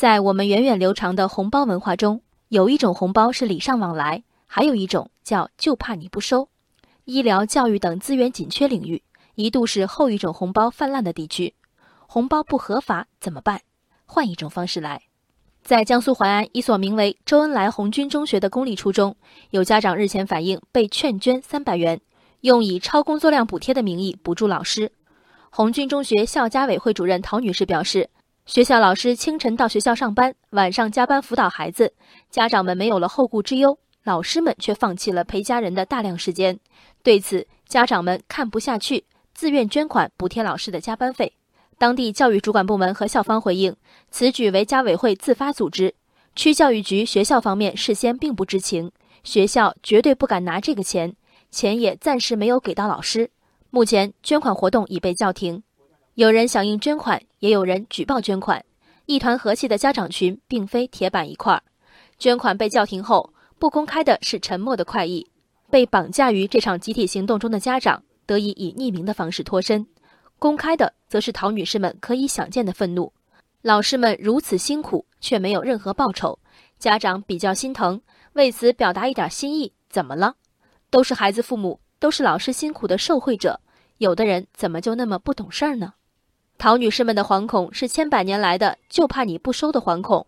在我们源远流长的红包文化中，有一种红包是礼尚往来，还有一种叫就怕你不收。医疗、教育等资源紧缺领域，一度是后一种红包泛滥的地区。红包不合法怎么办？换一种方式来。在江苏淮安一所名为周恩来红军中学的公立初中，有家长日前反映被劝捐三百元，用以超工作量补贴的名义补助老师。红军中学校家委会主任陶女士表示。学校老师清晨到学校上班，晚上加班辅导孩子，家长们没有了后顾之忧，老师们却放弃了陪家人的大量时间。对此，家长们看不下去，自愿捐款补贴老师的加班费。当地教育主管部门和校方回应，此举为家委会自发组织，区教育局、学校方面事先并不知情，学校绝对不敢拿这个钱，钱也暂时没有给到老师。目前捐款活动已被叫停。有人响应捐款，也有人举报捐款，一团和气的家长群并非铁板一块儿。捐款被叫停后，不公开的是沉默的快意。被绑架于这场集体行动中的家长得以以匿名的方式脱身，公开的则是陶女士们可以想见的愤怒。老师们如此辛苦却没有任何报酬，家长比较心疼，为此表达一点心意，怎么了？都是孩子父母，都是老师辛苦的受惠者，有的人怎么就那么不懂事儿呢？陶女士们的惶恐是千百年来的，就怕你不收的惶恐。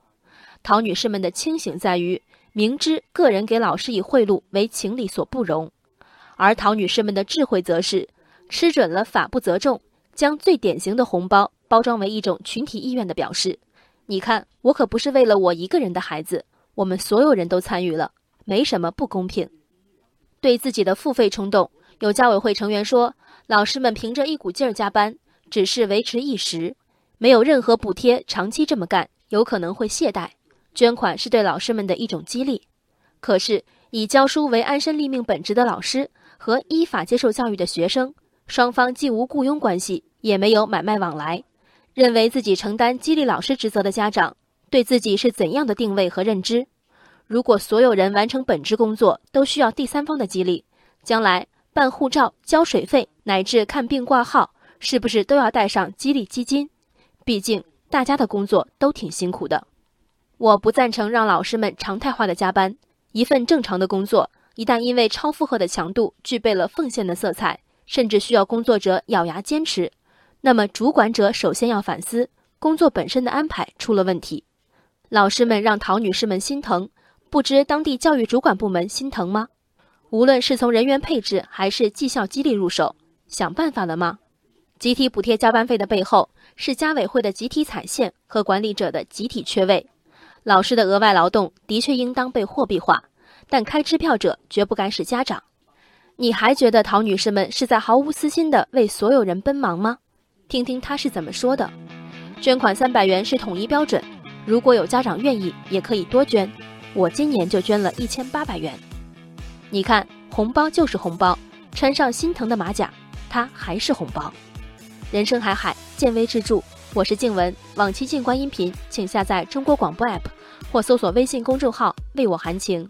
陶女士们的清醒在于明知个人给老师以贿赂为情理所不容，而陶女士们的智慧则是吃准了法不责众，将最典型的红包包装为一种群体意愿的表示。你看，我可不是为了我一个人的孩子，我们所有人都参与了，没什么不公平。对自己的付费冲动，有家委会成员说，老师们凭着一股劲儿加班。只是维持一时，没有任何补贴。长期这么干，有可能会懈怠。捐款是对老师们的一种激励。可是，以教书为安身立命本职的老师和依法接受教育的学生，双方既无雇佣关系，也没有买卖往来。认为自己承担激励老师职责的家长，对自己是怎样的定位和认知？如果所有人完成本职工作都需要第三方的激励，将来办护照、交水费，乃至看病挂号。是不是都要带上激励基金？毕竟大家的工作都挺辛苦的。我不赞成让老师们常态化的加班。一份正常的工作，一旦因为超负荷的强度具备了奉献的色彩，甚至需要工作者咬牙坚持，那么主管者首先要反思工作本身的安排出了问题。老师们让陶女士们心疼，不知当地教育主管部门心疼吗？无论是从人员配置还是绩效激励入手，想办法了吗？集体补贴加班费的背后，是家委会的集体踩线和管理者的集体缺位。老师的额外劳动的确应当被货币化，但开支票者绝不该是家长。你还觉得陶女士们是在毫无私心的为所有人奔忙吗？听听她是怎么说的：捐款三百元是统一标准，如果有家长愿意，也可以多捐。我今年就捐了一千八百元。你看，红包就是红包，穿上心疼的马甲，它还是红包。人生海海，见微知著。我是静文，往期静观音频，请下载中国广播 app 或搜索微信公众号“为我含情”。